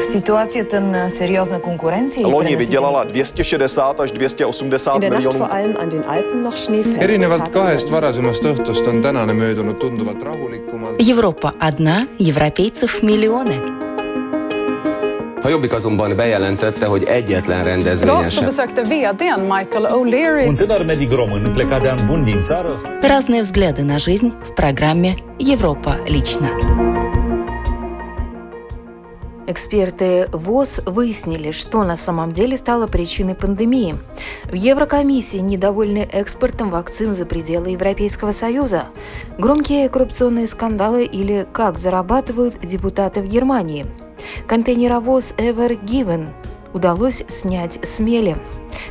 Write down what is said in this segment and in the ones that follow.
V situaci je ten seriózna konkurenci. Loni vydělala 260 až 280 miljonů. erinevalt kahest varasemast õhtust on tänane möödunud tunduvalt rahulikumalt. Европа одна, европейцев миллионы. A Jobbik azonban bejelentette, hogy egyetlen rendezvényen Idag så sem. besökte vdn Michael O'Leary Un tânăr medic român plecat de an bun din țară Разные взгляды на жизнь в программе «Европа лично». Эксперты ВОЗ выяснили, что на самом деле стало причиной пандемии. В Еврокомиссии недовольны экспортом вакцин за пределы Европейского Союза. Громкие коррупционные скандалы или как зарабатывают депутаты в Германии. Контейнеровоз Ever Given удалось снять с мели.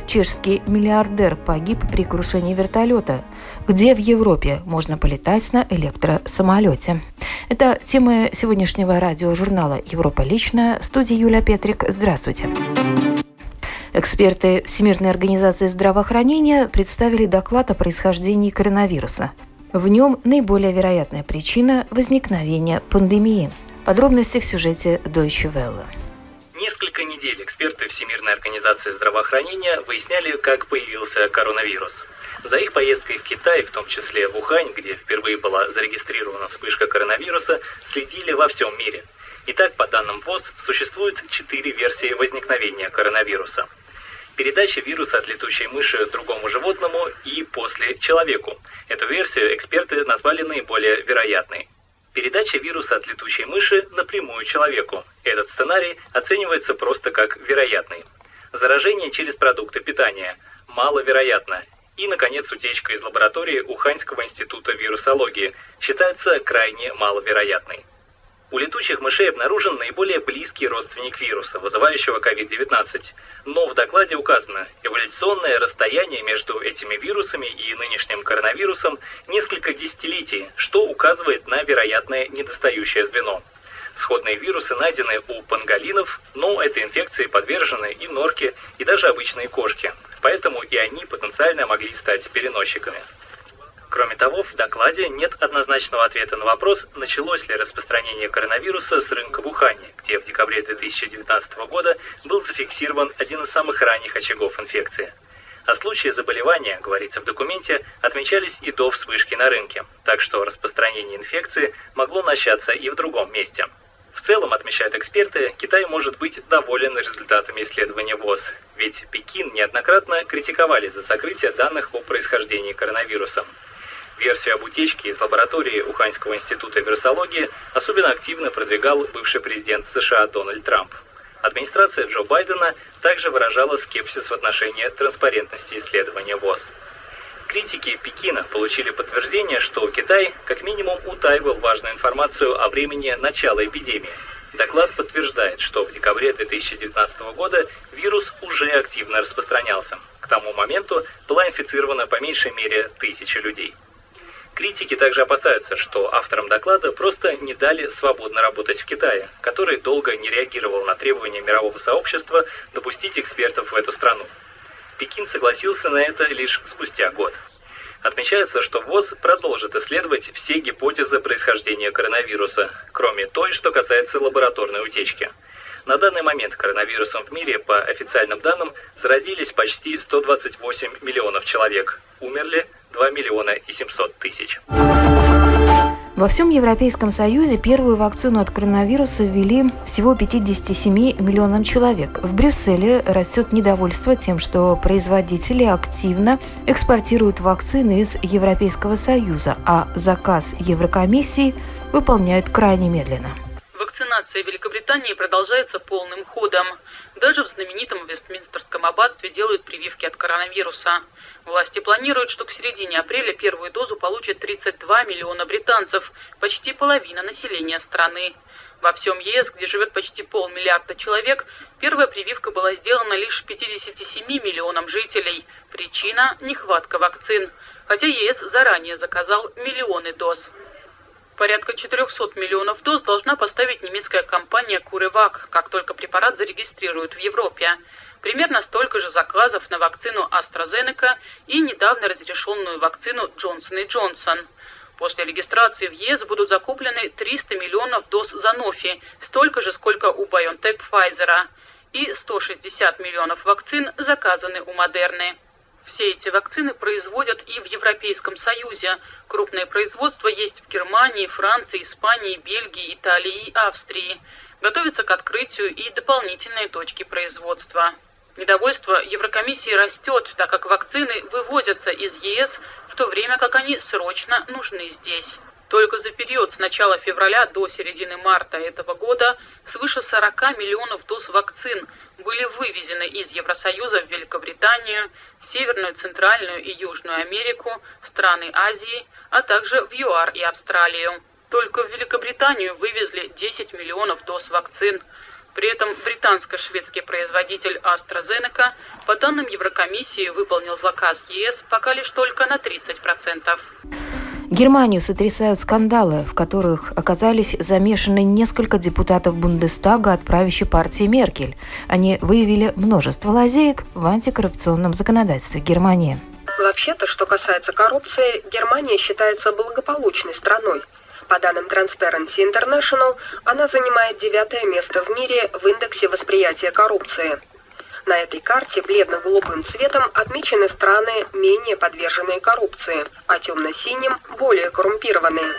Чешский миллиардер погиб при крушении вертолета. Где в Европе можно полетать на электросамолете? Это темы сегодняшнего радиожурнала «Европа лично». В студии Юлия Петрик. Здравствуйте. Эксперты Всемирной организации здравоохранения представили доклад о происхождении коронавируса. В нем наиболее вероятная причина возникновения пандемии. Подробности в сюжете Deutsche Welle. Несколько недель эксперты Всемирной организации здравоохранения выясняли, как появился коронавирус. За их поездкой в Китай, в том числе в Ухань, где впервые была зарегистрирована вспышка коронавируса, следили во всем мире. Итак, по данным ВОЗ, существует четыре версии возникновения коронавируса. Передача вируса от летучей мыши другому животному и после человеку. Эту версию эксперты назвали наиболее вероятной. Передача вируса от летучей мыши напрямую человеку. Этот сценарий оценивается просто как вероятный. Заражение через продукты питания маловероятно. И, наконец, утечка из лаборатории Уханьского института вирусологии считается крайне маловероятной. У летучих мышей обнаружен наиболее близкий родственник вируса, вызывающего COVID-19. Но в докладе указано, эволюционное расстояние между этими вирусами и нынешним коронавирусом несколько десятилетий, что указывает на вероятное недостающее звено. Сходные вирусы найдены у панголинов, но этой инфекции подвержены и норки, и даже обычные кошки. Поэтому и они потенциально могли стать переносчиками. Кроме того, в докладе нет однозначного ответа на вопрос, началось ли распространение коронавируса с рынка в Ухане, где в декабре 2019 года был зафиксирован один из самых ранних очагов инфекции. А случаи заболевания, говорится в документе, отмечались и до вспышки на рынке, так что распространение инфекции могло начаться и в другом месте. В целом, отмечают эксперты, Китай может быть доволен результатами исследования ВОЗ, ведь Пекин неоднократно критиковали за сокрытие данных о происхождении коронавируса. Версию об утечке из лаборатории Уханьского института вирусологии особенно активно продвигал бывший президент США Дональд Трамп. Администрация Джо Байдена также выражала скепсис в отношении транспарентности исследования ВОЗ. Критики Пекина получили подтверждение, что Китай как минимум утаивал важную информацию о времени начала эпидемии. Доклад подтверждает, что в декабре 2019 года вирус уже активно распространялся. К тому моменту была инфицирована по меньшей мере тысяча людей. Критики также опасаются, что авторам доклада просто не дали свободно работать в Китае, который долго не реагировал на требования мирового сообщества допустить экспертов в эту страну. Пекин согласился на это лишь спустя год. Отмечается, что ВОЗ продолжит исследовать все гипотезы происхождения коронавируса, кроме той, что касается лабораторной утечки. На данный момент коронавирусом в мире, по официальным данным, заразились почти 128 миллионов человек. Умерли 2 миллиона и 700 тысяч. Во всем Европейском Союзе первую вакцину от коронавируса ввели всего 57 миллионам человек. В Брюсселе растет недовольство тем, что производители активно экспортируют вакцины из Европейского Союза, а заказ Еврокомиссии выполняют крайне медленно. Вакцинация в Великобритании продолжается полным ходом. Даже в знаменитом Вестминстерском аббатстве делают прививки от коронавируса. Власти планируют, что к середине апреля первую дозу получат 32 миллиона британцев, почти половина населения страны. Во всем ЕС, где живет почти полмиллиарда человек, первая прививка была сделана лишь 57 миллионам жителей. Причина – нехватка вакцин. Хотя ЕС заранее заказал миллионы доз. Порядка 400 миллионов доз должна поставить немецкая компания Куревак, как только препарат зарегистрируют в Европе. Примерно столько же заказов на вакцину AstraZeneca и недавно разрешенную вакцину Johnson Johnson. После регистрации в ЕС будут закуплены 300 миллионов доз Занофи, столько же, сколько у BioNTech Pfizer, и 160 миллионов вакцин заказаны у Модерны. Все эти вакцины производят и в Европейском Союзе. Крупное производство есть в Германии, Франции, Испании, Бельгии, Италии и Австрии. Готовятся к открытию и дополнительные точки производства. Недовольство Еврокомиссии растет, так как вакцины вывозятся из ЕС, в то время как они срочно нужны здесь. Только за период с начала февраля до середины марта этого года свыше 40 миллионов доз вакцин были вывезены из Евросоюза в Великобританию, Северную, Центральную и Южную Америку, страны Азии, а также в ЮАР и Австралию. Только в Великобританию вывезли 10 миллионов доз вакцин. При этом британско-шведский производитель AstraZeneca по данным Еврокомиссии выполнил заказ ЕС пока лишь только на 30%. Германию сотрясают скандалы, в которых оказались замешаны несколько депутатов Бундестага от правящей партии Меркель. Они выявили множество лазеек в антикоррупционном законодательстве Германии. Вообще-то, что касается коррупции, Германия считается благополучной страной. По данным Transparency International, она занимает девятое место в мире в индексе восприятия коррупции – на этой карте бледно-голубым цветом отмечены страны, менее подверженные коррупции, а темно-синим – более коррумпированные.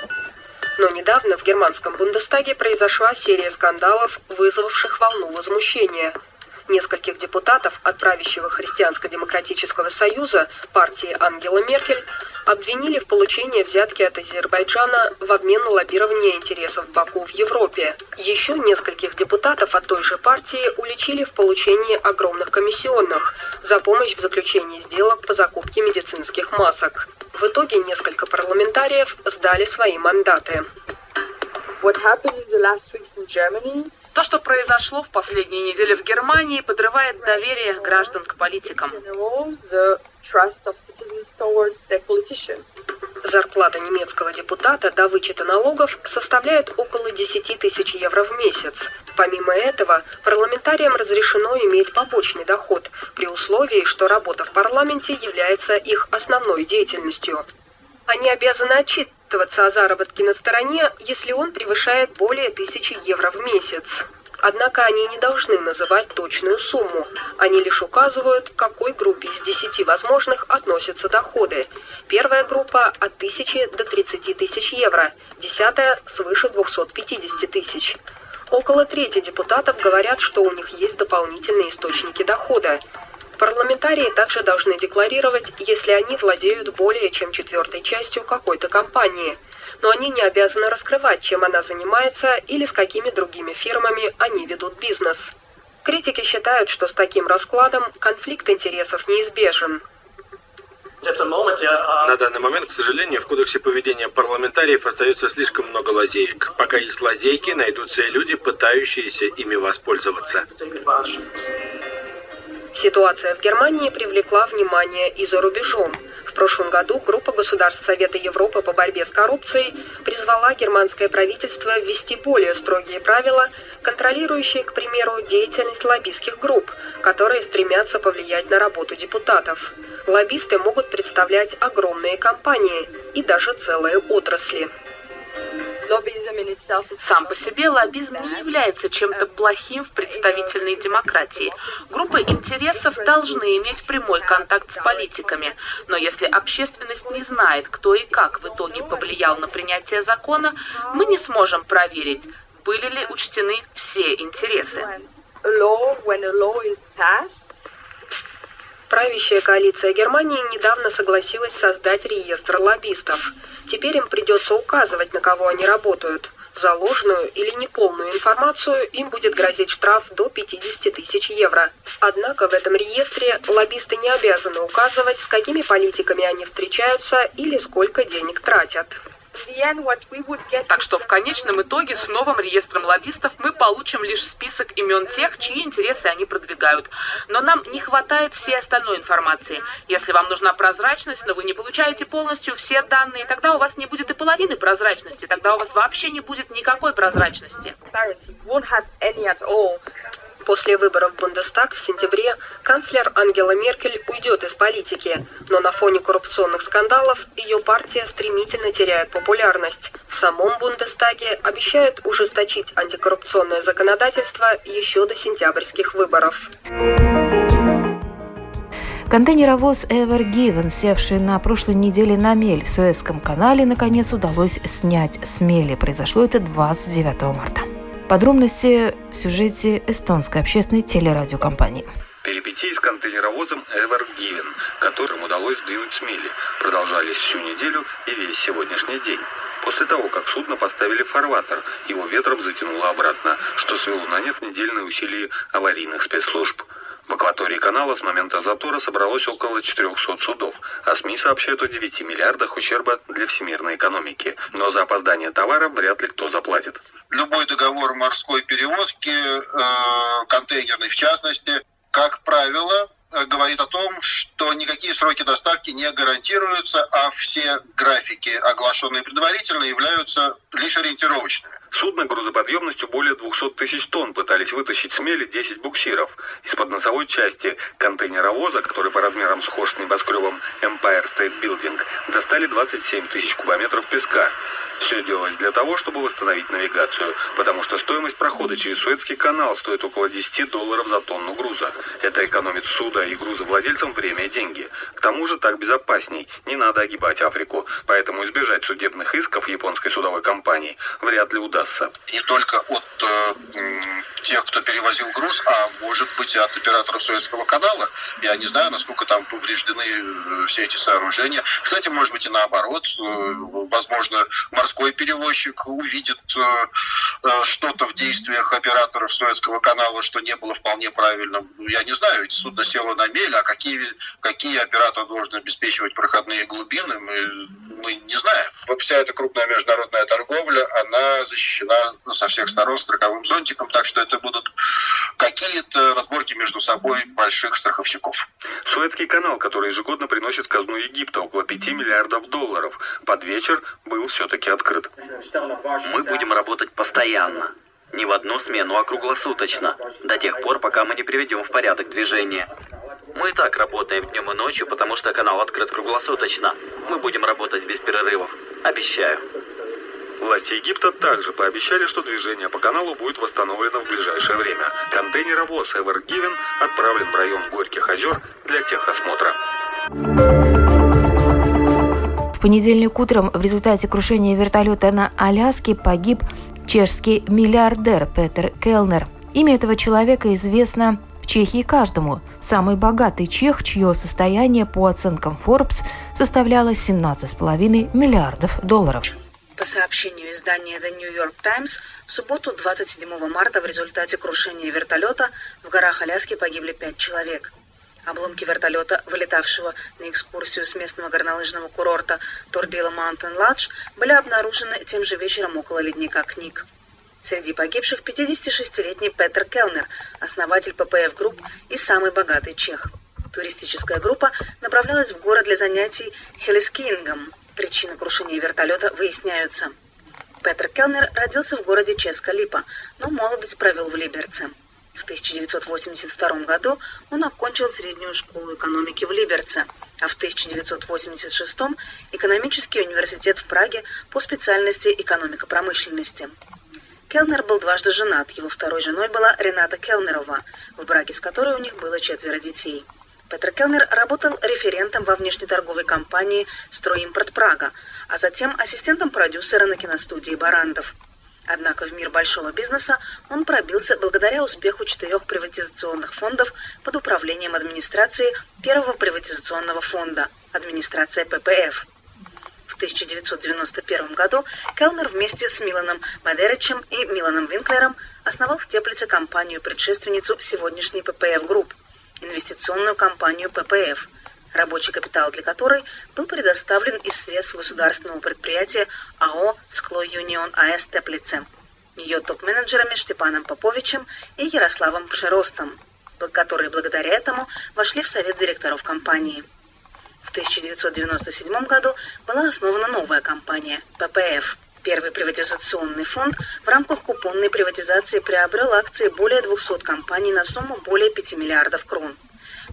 Но недавно в германском Бундестаге произошла серия скандалов, вызвавших волну возмущения – нескольких депутатов от правящего Христианско-демократического союза партии Ангела Меркель обвинили в получении взятки от Азербайджана в обмен на лоббирование интересов Баку в Европе. Еще нескольких депутатов от той же партии уличили в получении огромных комиссионных за помощь в заключении сделок по закупке медицинских масок. В итоге несколько парламентариев сдали свои мандаты. What happened in the last weeks in Germany то, что произошло в последние недели в Германии, подрывает доверие граждан к политикам. Зарплата немецкого депутата до вычета налогов составляет около 10 тысяч евро в месяц. Помимо этого, парламентариям разрешено иметь побочный доход, при условии, что работа в парламенте является их основной деятельностью. Они обязаны отчитываться отчитываться о заработке на стороне, если он превышает более тысячи евро в месяц. Однако они не должны называть точную сумму. Они лишь указывают, к какой группе из 10 возможных относятся доходы. Первая группа от 1000 до 30 тысяч евро, десятая свыше 250 тысяч. Около трети депутатов говорят, что у них есть дополнительные источники дохода. Парламентарии также должны декларировать, если они владеют более чем четвертой частью какой-то компании, но они не обязаны раскрывать, чем она занимается или с какими другими фирмами они ведут бизнес. Критики считают, что с таким раскладом конфликт интересов неизбежен. На данный момент, к сожалению, в кодексе поведения парламентариев остается слишком много лазеек. Пока есть лазейки, найдутся и люди, пытающиеся ими воспользоваться. Ситуация в Германии привлекла внимание и за рубежом. В прошлом году группа государств Совета Европы по борьбе с коррупцией призвала германское правительство ввести более строгие правила, контролирующие, к примеру, деятельность лоббистских групп, которые стремятся повлиять на работу депутатов. Лоббисты могут представлять огромные компании и даже целые отрасли. Сам по себе лоббизм не является чем-то плохим в представительной демократии. Группы интересов должны иметь прямой контакт с политиками, но если общественность не знает, кто и как в итоге повлиял на принятие закона, мы не сможем проверить, были ли учтены все интересы. Правящая коалиция Германии недавно согласилась создать реестр лоббистов. Теперь им придется указывать, на кого они работают. За ложную или неполную информацию им будет грозить штраф до 50 тысяч евро. Однако в этом реестре лоббисты не обязаны указывать, с какими политиками они встречаются или сколько денег тратят. Так что в конечном итоге с новым реестром лоббистов мы получим лишь список имен тех, чьи интересы они продвигают. Но нам не хватает всей остальной информации. Если вам нужна прозрачность, но вы не получаете полностью все данные, тогда у вас не будет и половины прозрачности, тогда у вас вообще не будет никакой прозрачности. После выборов в Бундестаг в сентябре канцлер Ангела Меркель уйдет из политики, но на фоне коррупционных скандалов ее партия стремительно теряет популярность. В самом Бундестаге обещают ужесточить антикоррупционное законодательство еще до сентябрьских выборов. Контейнеровоз Ever Given, севший на прошлой неделе на мель в Суэцком канале, наконец удалось снять с мели. Произошло это 29 марта. Подробности в сюжете эстонской общественной телерадиокомпании. Перипетии с контейнеровозом Ever Given, которым удалось сдвинуть с мели, продолжались всю неделю и весь сегодняшний день. После того, как судно поставили фарватер, его ветром затянуло обратно, что свело на нет недельные усилия аварийных спецслужб. В акватории канала с момента затора собралось около 400 судов, а СМИ сообщают о 9 миллиардах ущерба для всемирной экономики. Но за опоздание товара вряд ли кто заплатит. Любой договор морской перевозки, э, контейнерной в частности, как правило, э, говорит о том, что никакие сроки доставки не гарантируются, а все графики, оглашенные предварительно, являются лишь ориентировочными. Судно грузоподъемностью более 200 тысяч тонн пытались вытащить с мели 10 буксиров. Из-под носовой части контейнеровоза, который по размерам схож с небоскребом Empire State Building, достали 27 тысяч кубометров песка. Все делалось для того, чтобы восстановить навигацию, потому что стоимость прохода через Суэцкий канал стоит около 10 долларов за тонну груза. Это экономит суда и грузовладельцам время и деньги. К тому же так безопасней, не надо огибать Африку, поэтому избежать судебных исков японской судовой компании вряд ли удастся удастся. Не только от э, тех, кто перевозил груз, а может быть и от операторов Советского канала. Я не знаю, насколько там повреждены э, все эти сооружения. Кстати, может быть и наоборот. Э, возможно, морской перевозчик увидит э, э, что-то в действиях операторов Советского канала, что не было вполне правильным. Я не знаю, ведь судно село на мель, а какие, какие оператор должен обеспечивать проходные глубины, мы, мы не знаем. Вся эта крупная международная торговля, она защищена защищена со всех сторон страховым зонтиком, так что это будут какие-то разборки между собой больших страховщиков. Суэцкий канал, который ежегодно приносит казну Египта около 5 миллиардов долларов, под вечер был все-таки открыт. Мы будем работать постоянно. Не в одну смену, а круглосуточно. До тех пор, пока мы не приведем в порядок движение. Мы и так работаем днем и ночью, потому что канал открыт круглосуточно. Мы будем работать без перерывов. Обещаю. Власти Египта также пообещали, что движение по каналу будет восстановлено в ближайшее время. Контейнеровоз Ever Given отправлен в район Горьких озер для техосмотра. В понедельник утром в результате крушения вертолета на Аляске погиб чешский миллиардер Петер Келнер. Имя этого человека известно в Чехии каждому. Самый богатый чех, чье состояние по оценкам Forbes составляло 17,5 миллиардов долларов. Сообщению издания The New York Times, в субботу 27 марта в результате крушения вертолета в горах Аляски погибли пять человек. Обломки вертолета, вылетавшего на экскурсию с местного горнолыжного курорта Tordrillo Mountain Lodge, были обнаружены тем же вечером около ледника Кник. Среди погибших 56-летний Петер Келнер, основатель PPF Group и самый богатый чех. Туристическая группа направлялась в город для занятий хелискингом, Причины крушения вертолета выясняются. Петр Келнер родился в городе Ческа-Липа, но молодость провел в Либерце. В 1982 году он окончил среднюю школу экономики в Либерце, а в 1986 экономический университет в Праге по специальности экономика промышленности. Келнер был дважды женат, его второй женой была Рената Келнерова, в браке с которой у них было четверо детей – Петр Келнер работал референтом во внешнеторговой компании «Стройимпорт Прага», а затем ассистентом продюсера на киностудии «Барандов». Однако в мир большого бизнеса он пробился благодаря успеху четырех приватизационных фондов под управлением администрации первого приватизационного фонда – администрация ППФ. В 1991 году Келнер вместе с Миланом Мадеричем и Миланом Винклером основал в Теплице компанию-предшественницу сегодняшней PPF Group – инвестиционную компанию PPF, рабочий капитал для которой был предоставлен из средств государственного предприятия АО «Скло Юнион АС Теплице», ее топ-менеджерами Штепаном Поповичем и Ярославом Пшеростом, которые благодаря этому вошли в совет директоров компании. В 1997 году была основана новая компания ППФ. Первый приватизационный фонд в рамках купонной приватизации приобрел акции более 200 компаний на сумму более 5 миллиардов крон.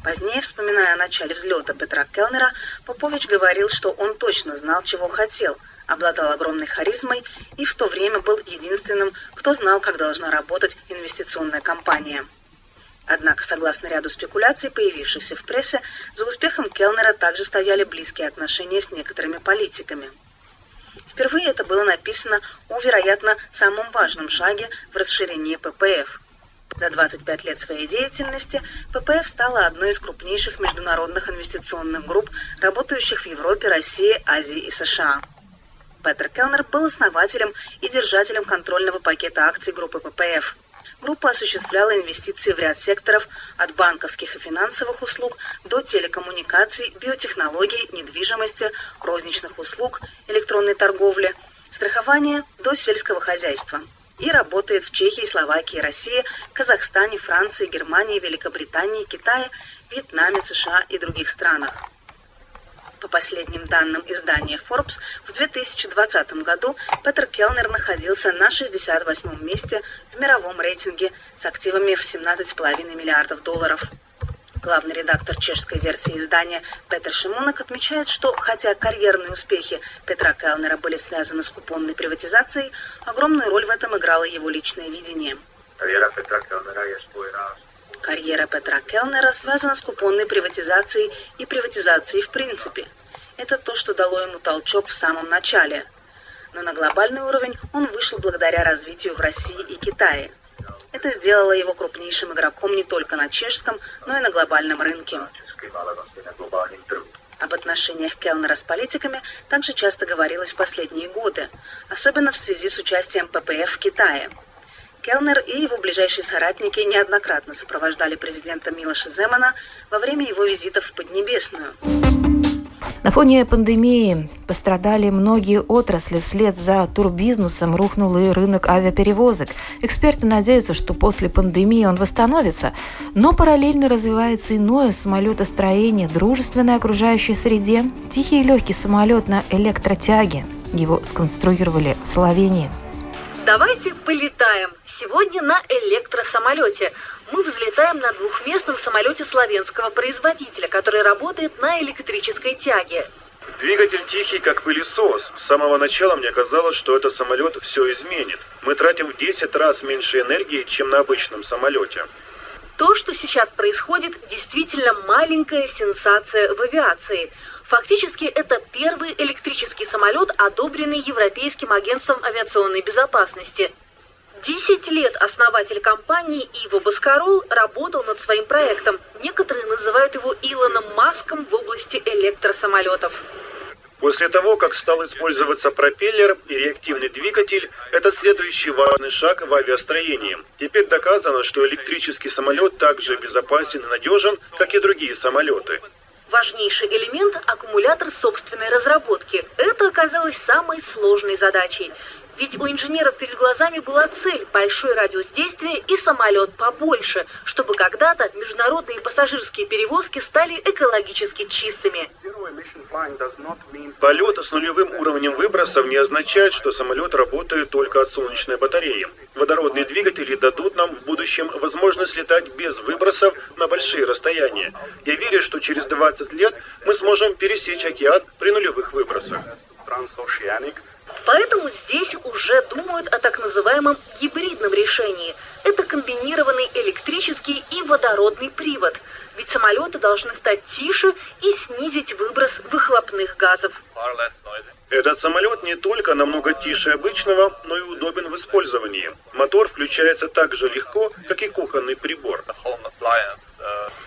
Позднее, вспоминая о начале взлета Петра Келнера, Попович говорил, что он точно знал, чего хотел, обладал огромной харизмой и в то время был единственным, кто знал, как должна работать инвестиционная компания. Однако, согласно ряду спекуляций, появившихся в прессе, за успехом Келнера также стояли близкие отношения с некоторыми политиками. Впервые это было написано о, вероятно, самом важном шаге в расширении ППФ – за 25 лет своей деятельности ППФ стала одной из крупнейших международных инвестиционных групп, работающих в Европе, России, Азии и США. Петер Келнер был основателем и держателем контрольного пакета акций группы ППФ. Группа осуществляла инвестиции в ряд секторов от банковских и финансовых услуг до телекоммуникаций, биотехнологий, недвижимости, розничных услуг, электронной торговли, страхования до сельского хозяйства – и работает в Чехии, Словакии, России, Казахстане, Франции, Германии, Великобритании, Китае, Вьетнаме, США и других странах. По последним данным издания Forbes, в 2020 году Петер Келнер находился на 68 месте в мировом рейтинге с активами в 17,5 миллиардов долларов. Главный редактор чешской версии издания Петр Шимонок отмечает, что хотя карьерные успехи Петра Келнера были связаны с купонной приватизацией, огромную роль в этом играло его личное видение. Карьера Петра Келнера Карьера Петра Келнера связана с купонной приватизацией и приватизацией в принципе. Это то, что дало ему толчок в самом начале. Но на глобальный уровень он вышел благодаря развитию в России и Китае – это сделало его крупнейшим игроком не только на чешском, но и на глобальном рынке. Об отношениях Келнера с политиками также часто говорилось в последние годы, особенно в связи с участием ППФ в Китае. Келнер и его ближайшие соратники неоднократно сопровождали президента Милоша Земана во время его визитов в Поднебесную. На фоне пандемии пострадали многие отрасли. Вслед за турбизнесом рухнул и рынок авиаперевозок. Эксперты надеются, что после пандемии он восстановится. Но параллельно развивается иное самолетостроение, дружественной окружающей среде. Тихий и легкий самолет на электротяге. Его сконструировали в Словении. Давайте полетаем. Сегодня на электросамолете. Мы взлетаем на двухместном самолете славянского производителя, который работает на электрической тяге. Двигатель тихий, как пылесос. С самого начала мне казалось, что этот самолет все изменит. Мы тратим в 10 раз меньше энергии, чем на обычном самолете. То, что сейчас происходит, действительно маленькая сенсация в авиации. Фактически это первый электрический самолет, одобренный Европейским агентством авиационной безопасности. Десять лет основатель компании Иво Баскарол работал над своим проектом. Некоторые называют его Илоном Маском в области электросамолетов. После того, как стал использоваться пропеллер и реактивный двигатель, это следующий важный шаг в авиастроении. Теперь доказано, что электрический самолет также безопасен и надежен, как и другие самолеты. Важнейший элемент – аккумулятор собственной разработки. Это оказалось самой сложной задачей. Ведь у инженеров перед глазами была цель – большой радиус действия и самолет побольше, чтобы когда-то международные пассажирские перевозки стали экологически чистыми. Полет с нулевым уровнем выбросов не означает, что самолет работает только от солнечной батареи. Водородные двигатели дадут нам в будущем возможность летать без выбросов на большие расстояния. Я верю, что через 20 лет мы сможем пересечь океан при нулевых выбросах. Поэтому здесь уже думают о так называемом гибридном решении. Это комбинированный электрический и водородный привод. Ведь самолеты должны стать тише и снизить выброс выхлопных газов. Этот самолет не только намного тише обычного, но и удобен в использовании. Мотор включается так же легко, как и кухонный прибор.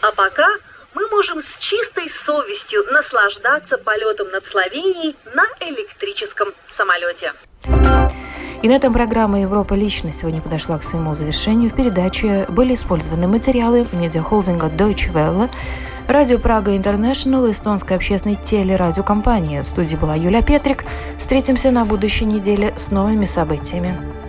А пока мы можем с чистой совестью наслаждаться полетом над Словенией на электрическом самолете. И на этом программа «Европа. Лично» сегодня подошла к своему завершению. В передаче были использованы материалы медиахолдинга Deutsche Welle, Радио Прага Интернешнл, эстонской общественной телерадиокомпании. В студии была Юлия Петрик. Встретимся на будущей неделе с новыми событиями.